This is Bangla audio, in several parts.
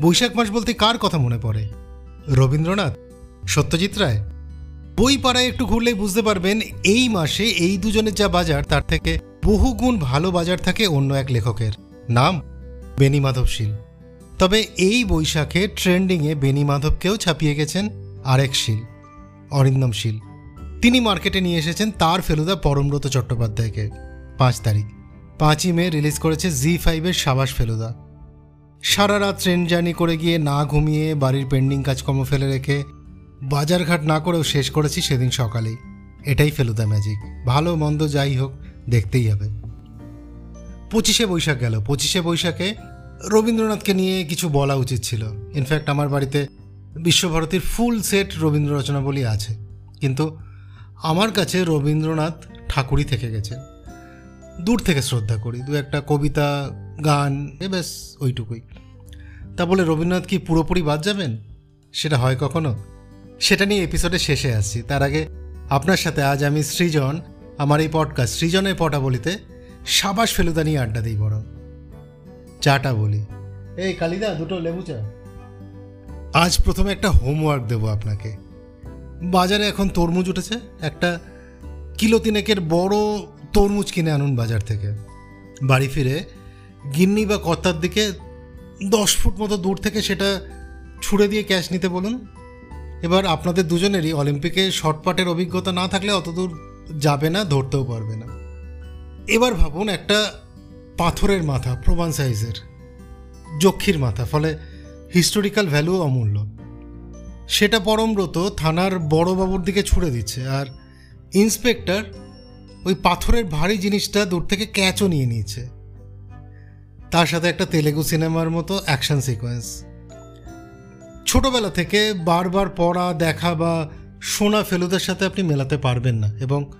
বৈশাখ মাস বলতে কার কথা মনে পড়ে? রবীন্দ্রনাথ? সত্যজিৎ রায়? বই পাড়ায় একটু ঘুরলেই বুঝতে পারবেন, এই মাসে এই দুজনের যা বাজার, তার থেকে বহুগুণ ভালো বাজার থাকে অন্য এক লেখকের। নাম? বেনি মাধবশীল তবে এই বৈশাখে ট্রেন্ডিংয়ে বেনি মাধবকেও ছাপিয়ে গেছেন আরেক শীল, অরিন্দম শীল। তিনি মার্কেটে নিয়ে এসেছেন তার ফেলুদা পরমব্রত চট্টোপাধ্যায়কে। পাঁচ তারিখ। পাঁচই মে রিলিজ করেছে জি ফাইভের সাবাস ফেলুদা। সারা রাত ট্রেন জার্নি করে গিয়ে না ঘুমিয়ে বাড়ির পেন্ডিং কাজকর্ম ফেলে রেখে বাজারঘাট না করেও শেষ করেছি সেদিন সকালেই। এটাই ফেলুদা ম্যাজিক ভালো মন্দ যাই হোক, দেখতেই হবে। পঁচিশে বৈশাখ গেল। পঁচিশে বৈশাখে রবীন্দ্রনাথকে নিয়ে কিছু বলা উচিত ছিল। ইনফ্যাক্ট আমার বাড়িতে বিশ্বভারতীর ফুল সেট রবীন্দ্র রচনাবলী আছে। কিন্তু আমার কাছে রবীন্দ্রনাথ ঠাকুরই থেকে গেছে। দূর থেকে শ্রদ্ধা করি, দু একটা কবিতা, গান, এ ব্যাস, ওইটুকুই। তা বলে রবীন্দ্রনাথ কি পুরোপুরি বাদ যাবেন? সেটা হয় কখনো? সেটা নিয়ে এপিসোডে শেষে আসছি তার আগে আপনার সাথে আজ আমি সৃজন, আমার এই পডকাস্ট সৃজনের পটাবলিতে সাবাস ফেলুদা নিয়ে আড্ডা দিই বরং। চাটা বলি। এই কালিদা, দুটো লেবু চা। আজ প্রথমে একটা হোমওয়ার্ক দেবো আপনাকে। বাজারে এখন তরমুজ উঠেছে, একটা কিলো তিনেকের বড় তরমুজ কিনে আনুন বাজার থেকে। বাড়ি ফিরে গিন্নি বা কর্তার দিকে দশ ফুট মতো দূর থেকে সেটা ছুঁড়ে দিয়ে ক্যাশ নিতে বলুন। এবার আপনাদের দুজনেরই অলিম্পিকে শর্টপাটের অভিজ্ঞতা না থাকলে অতদূর যাবে না, ধরতেও পারবে না। এবার ভাবুন একটা পাথরের মাথা, প্রমাণ সাইজের, যক্ষীর মাথা, ফলে হিস্টোরিক্যাল ভ্যালু অমূল্য। সেটা পরমব্রত থানার বড়বাবুর দিকে ছুড়ে দিচ্ছে, আর ইন্সপেক্টর ওই পাথরের ভারী জিনিসটা দূর থেকে ক্যাচও নিয়ে নিয়েছে। তার সাথে একটা তেলেগু সিনেমার মতো অ্যাকশন সিকোয়েন্স। ছোটবেলা থেকে বারবার পড়া, দেখা বা শোনা ফেলুদের সাথে আপনি মেলাতে পারবেন না এবং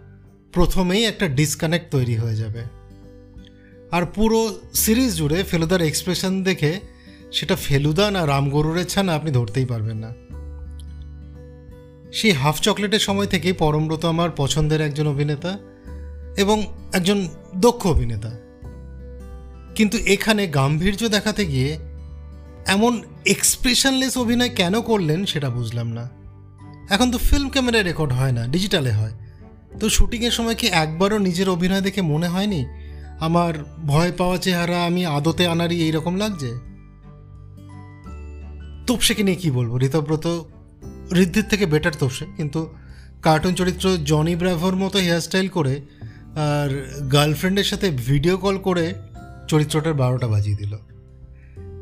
প্রথমেই একটা ডিসকানেক্ট তৈরি হয়ে যাবে। আর পুরো সিরিজ জুড়ে ফেলুদার এক্সপ্রেশন দেখে সেটা ফেলুদা না রামগরুরের ছানা আপনি ধরতেই পারবেন না। সেই হাফ চকলেটের সময় থেকেই পরমব্রত আমার পছন্দের একজন অভিনেতা এবং একজন দক্ষ অভিনেতা। কিন্তু এখানে গাম্ভীর্য দেখাতে গিয়ে এমন এক্সপ্রেশনলেস অভিনয় কেন করলেন সেটা বুঝলাম না। এখন তো ফিল্ম ক্যামেরায় রেকর্ড হয় না ডিজিটালে হয়। তো শুটিংয়ের সময় কি একবারও নিজের অভিনয় দেখে মনে হয়নি? আমার ভয় পাওয়া চেহারা আমি আদতে আনারই এইরকম লাগছে? তোপসেকে নিয়ে কী বলব? ঋতব্রত ঋদ্ধির থেকে বেটার তোপসে। কিন্তু কার্টুন চরিত্র জনি ব্রাভোর মতো হেয়ারস্টাইল করে আর গার্লফ্রেন্ডের সাথে ভিডিও কল করে চরিত্রটার বারোটা বাজিয়ে দিল।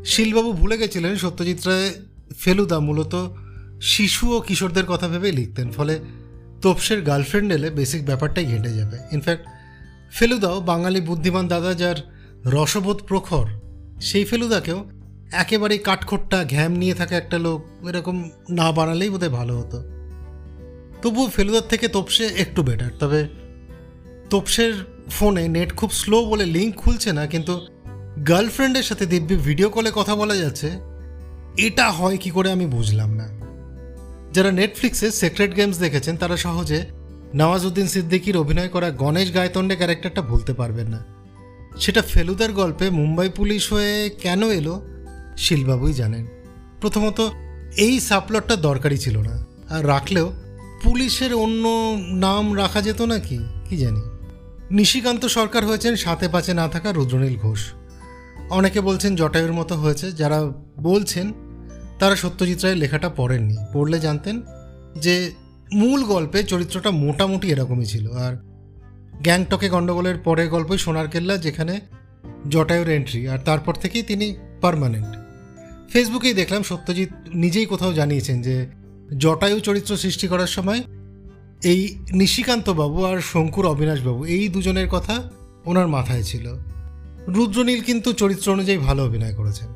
শিলবাবু ভুলে গেছিলেন সত্যজিৎ রায় ফেলুদা মূলত শিশু ও কিশোরদের কথা ভেবেই লিখতেন, ফলে তোপসের গার্লফ্রেন্ড এলে বেসিক ব্যাপারটাই ঘেঁটে যাবে। ইনফ্যাক্ট ফেলুদাও বাঙালি বুদ্ধিমান দাদা যার রসবোধ প্রখর, সেই ফেলুদাকেও একেবারেই কাঠখোট্টা ঘ্যাম নিয়ে থাকা একটা লোক এরকম না বানালেই বোধহয় ভালো হতো। তবুও ফেলুদার থেকে তোপসে একটু বেটার তবে তোপসের ফোনে নেট খুব স্লো বলে লিঙ্ক খুলছে না, কিন্তু গার্লফ্রেন্ডের সাথে দিব্যি ভিডিও কলে কথা বলা যাচ্ছে, এটা হয় কি করে আমি বুঝলাম না। যারা নেটফ্লিক্সে সেক্রেট গেমস দেখেছেন, তারা সহজে নওয়াজউদ্দিন সিদ্দিকির অভিনয় করা গণেশ গায়তন্ডে ক্যারেক্টারটা ভুলতে পারবেন না। সেটা ফেলুদার গল্পে মুম্বাই পুলিশ হয়ে কেন এলো, শিলবাবুই জানেন। প্রথমত, এই সাপ্লটটা দরকারই ছিল না। আর রাখলেও পুলিশের অন্য নাম রাখা যেত নাকি কি জানি। নিশিকান্ত সরকার হয়েছেন সাথে পাচে না থাকা রুদ্রনীল ঘোষ। অনেকে বলছেন জটায়ুর মতো হয়েছে, যারা বলছেন তারা সত্যজিৎ রায়ের লেখাটা পড়েননি। পড়লে জানতেন যে মূল গল্পে চরিত্রটা মোটামুটি এরকমই ছিল। আর গ্যাংটকে গণ্ডগোলের পরের গল্পই সোনার কেল্লা, যেখানে জটায়ুর এন্ট্রি আর তারপর থেকেই তিনি পারমানেন্ট ফেসবুকেই দেখলাম সত্যজিৎ নিজেই কোথাও জানিয়েছেন যে জটায়ু চরিত্র সৃষ্টি করার সময় এই নিশিকান্ত বাবু আর শঙ্কুর অবিনাশ বাবু এই দুজনের কথা ওনার মাথায় ছিল। রুদ্রনীল কিন্তু চরিত্র অনুযায়ী ভালো অভিনয় করেছেন।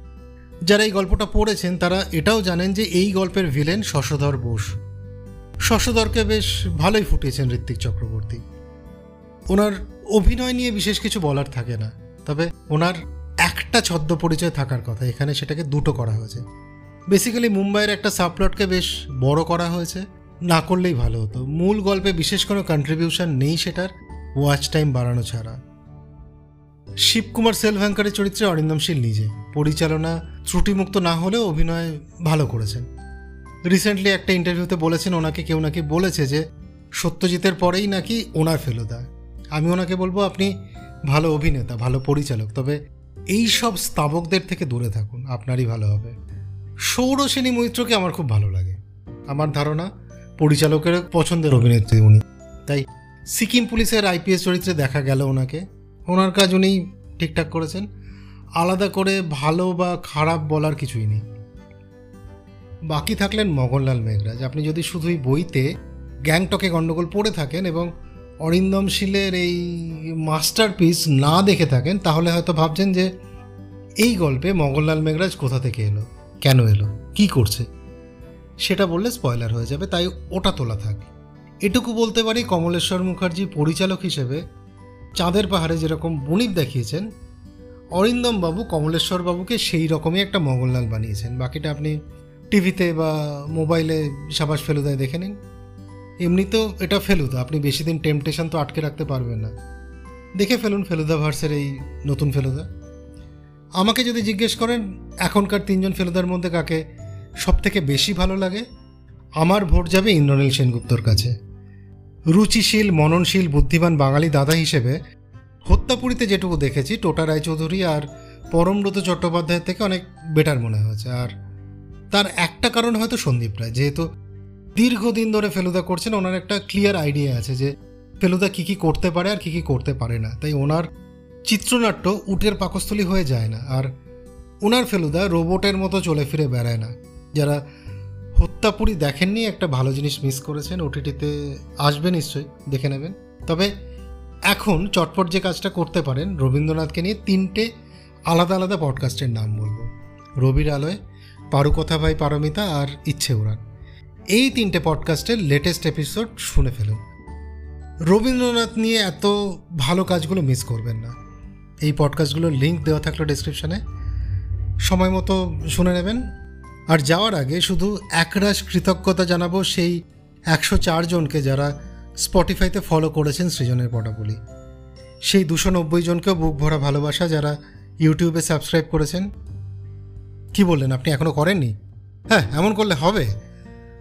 যারা এই গল্পটা পড়েছেন, তারা এটাও জানেন যে এই গল্পের ভিলেন শশধর বোস। শশধরকে বেশ ভালোই ফুটিয়েছেন ঋত্বিক চক্রবর্তী। ওনার অভিনয় নিয়ে বিশেষ কিছু বলার থাকে না, তবে ওনার একটা ছদ্ম পরিচয় থাকার কথা, এখানে সেটাকে দুটো করা হয়েছে। বেসিক্যালি মুম্বাইয়ের একটা সাবপ্লটকে বেশ বড় করা হয়েছে। না করলেই ভালো হতো। মূল গল্পে বিশেষ কোনো কন্ট্রিবিউশন নেই সেটার ওয়াচ টাইম বাড়ানো ছাড়া। শিবকুমার সেলভ্যাঙ্কারের চরিত্রে অরিন্দম শীল নিজে। পরিচালনা ত্রুটিমুক্ত না হলেও অভিনয় ভালো করেছেন। রিসেন্টলি একটা ইন্টারভিউতে বলেছেন, ওনাকে কেউ নাকি বলেছে যে, সত্যজিতের পরেই নাকি ওনার ফেলুদা। আমি ওনাকে বলব, আপনি ভালো অভিনেতা, ভালো পরিচালক, তবে এই সব স্তাবকদের থেকে দূরে থাকুন, আপনারই ভালো হবে। সৌরসেনী মৈত্রকে আমার খুব ভালো লাগে। আমার ধারণা পরিচালকের পছন্দের অভিনেত্রী উনি। তাই সিকিম পুলিশের আইপিএস চরিত্রে দেখা গেল ওনাকে। ওনার কাজ উনি ঠিকঠাক করেছেন। আলাদা করে ভালো বা খারাপ বলার কিছুই নেই। বাকি থাকলেন মগনলাল মেঘরাজ। আপনি যদি শুধুই বইতে গ্যাংটকে গণ্ডগোল পড়ে থাকেন এবং অরিন্দম শীলের এই মাস্টারপিস না দেখে থাকেন, তাহলে হয়তো ভাবছেন যে এই গল্পে মগনলাল মেঘরাজ কোথা থেকে এলো? কেন এলো? কি করছে? সেটা বললে স্পয়লার হয়ে যাবে, তাই ওটা তোলা থাক। এটুকু বলতে পারি কমলেশ্বর মুখার্জি পরিচালক হিসেবে চাঁদের পাহাড়ে যেরকম বণিক দেখিয়েছেন, অরিন্দম বাবু কমলেশ্বর বাবুকে সেই রকমই একটা মঙ্গললাল বানিয়েছেন। বাকিটা আপনি টিভিতে বা মোবাইলে সাবাস ফেলুদায় দেখে নিন। এমনিতেও এটা ফেলুদা, আপনি বেশি দিন টেম্পটেশন তো আটকে রাখতে পারবেন না। দেখে ফেলুন ফেলুদা ভার্সের এই নতুন ফেলুদা। আমাকে যদি জিজ্ঞেস করেন, এখনকার তিনজন ফেলুদার মধ্যে কাকে সব থেকে বেশি ভালো লাগে? আমার ভোট যাবে ইন্দ্রনীল সেনগুপ্তর কাছে। রুচিশীল, মননশীল, বুদ্ধিমান বাঙালি দাদা হিসেবে হত্যাপুরীতে যেটুকু দেখেছি, টোটা রায়চৌধুরী আর পরমব্রত চট্টোপাধ্যায়ের থেকে অনেক বেটার মনে হয়েছে। আর তার একটা কারণ হয়তো সন্দীপ রায়, যেহেতু দীর্ঘদিন ধরে ফেলুদা করছেন, ওনার একটা ক্লিয়ার আইডিয়া আছে যে ফেলুদা কী কী করতে পারে আর কী কী করতে পারে না। তাই ওনার চিত্রনাট্য উটের পাকস্থলী হয়ে যায় না, আর ওনার ফেলুদা রোবটের মতো চলে ফিরে বেড়ায় না। যারা হত্যাপুরি দেখেননি, একটা ভালো জিনিস মিস করেছেন ওটিটিতে আসবে নিশ্চয়ই, দেখে নেবেন। তবে এখন চটপট যে কাজটা করতে পারেন, রবীন্দ্রনাথকে নিয়ে তিনটে আলাদা আলাদা পডকাস্টের নাম বলব। রবির আলোয় পারুকথা ভাই পারমিতা আর ইচ্ছে উড়ান এই তিনটে পডকাস্টের লেটেস্ট এপিসোড শুনে ফেলুন। রবীন্দ্রনাথ নিয়ে এত ভালো কাজগুলো মিস করবেন না। এই পডকাস্টগুলোর লিঙ্ক দেওয়া থাকল ডিসক্রিপশানে সময় মতো শুনে নেবেন। আর যাওয়ার আগে শুধু একরাশ কৃতজ্ঞতা জানাব সেই একশো জনকে যারা স্পটিফাইতে ফলো করেছেন সৃজনের পটাবলি সেই দুশো নব্বই জনকেও বুক ভরা ভালোবাসা যারা ইউটিউবে সাবস্ক্রাইব করেছেন। কি বললেন, আপনি এখনও করেননি? হ্যাঁ এমন করলে হবে।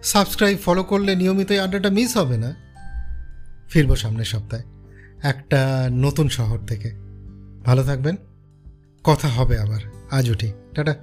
সাবস্ক্রাইব ফলো করলে নিয়মিত আড্ডাটা মিস হবে না। ফিরবো সামনের সপ্তাহে, একটা নতুন শহর থেকে। ভালো থাকবেন। কথা হবে আবার। আজ উঠি। টাটা।